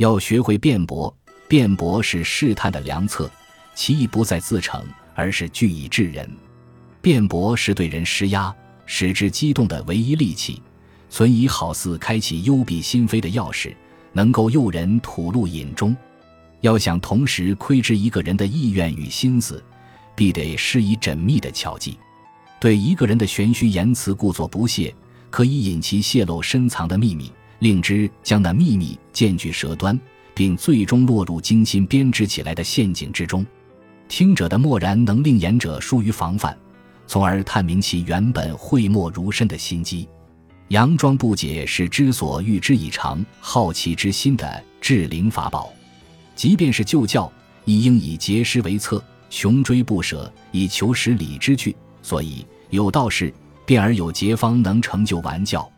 要学会辩驳，辩驳是试探的良策，其意不在自成，而是据以治人。辩驳是对人施压，使之激动的唯一利器，存疑好似开启幽闭心扉的钥匙，能够诱人吐露隐衷。要想同时窥知一个人的意愿与心思，必得施以缜密的巧计。对一个人的玄虚言辞故作不屑，可以引其泄露深藏的秘密。令之将那秘密渐具舌端，并最终落入精心编织起来的陷阱之中。听者的默然能令言者疏于防范，从而探明其原本讳莫如深的心机。佯装不解是之所欲之以长好奇之心的至灵法宝。即便是旧教，亦应以结师为策，穷追不舍，以求实理之具。所以有道是：辩而有结方，能成就完教。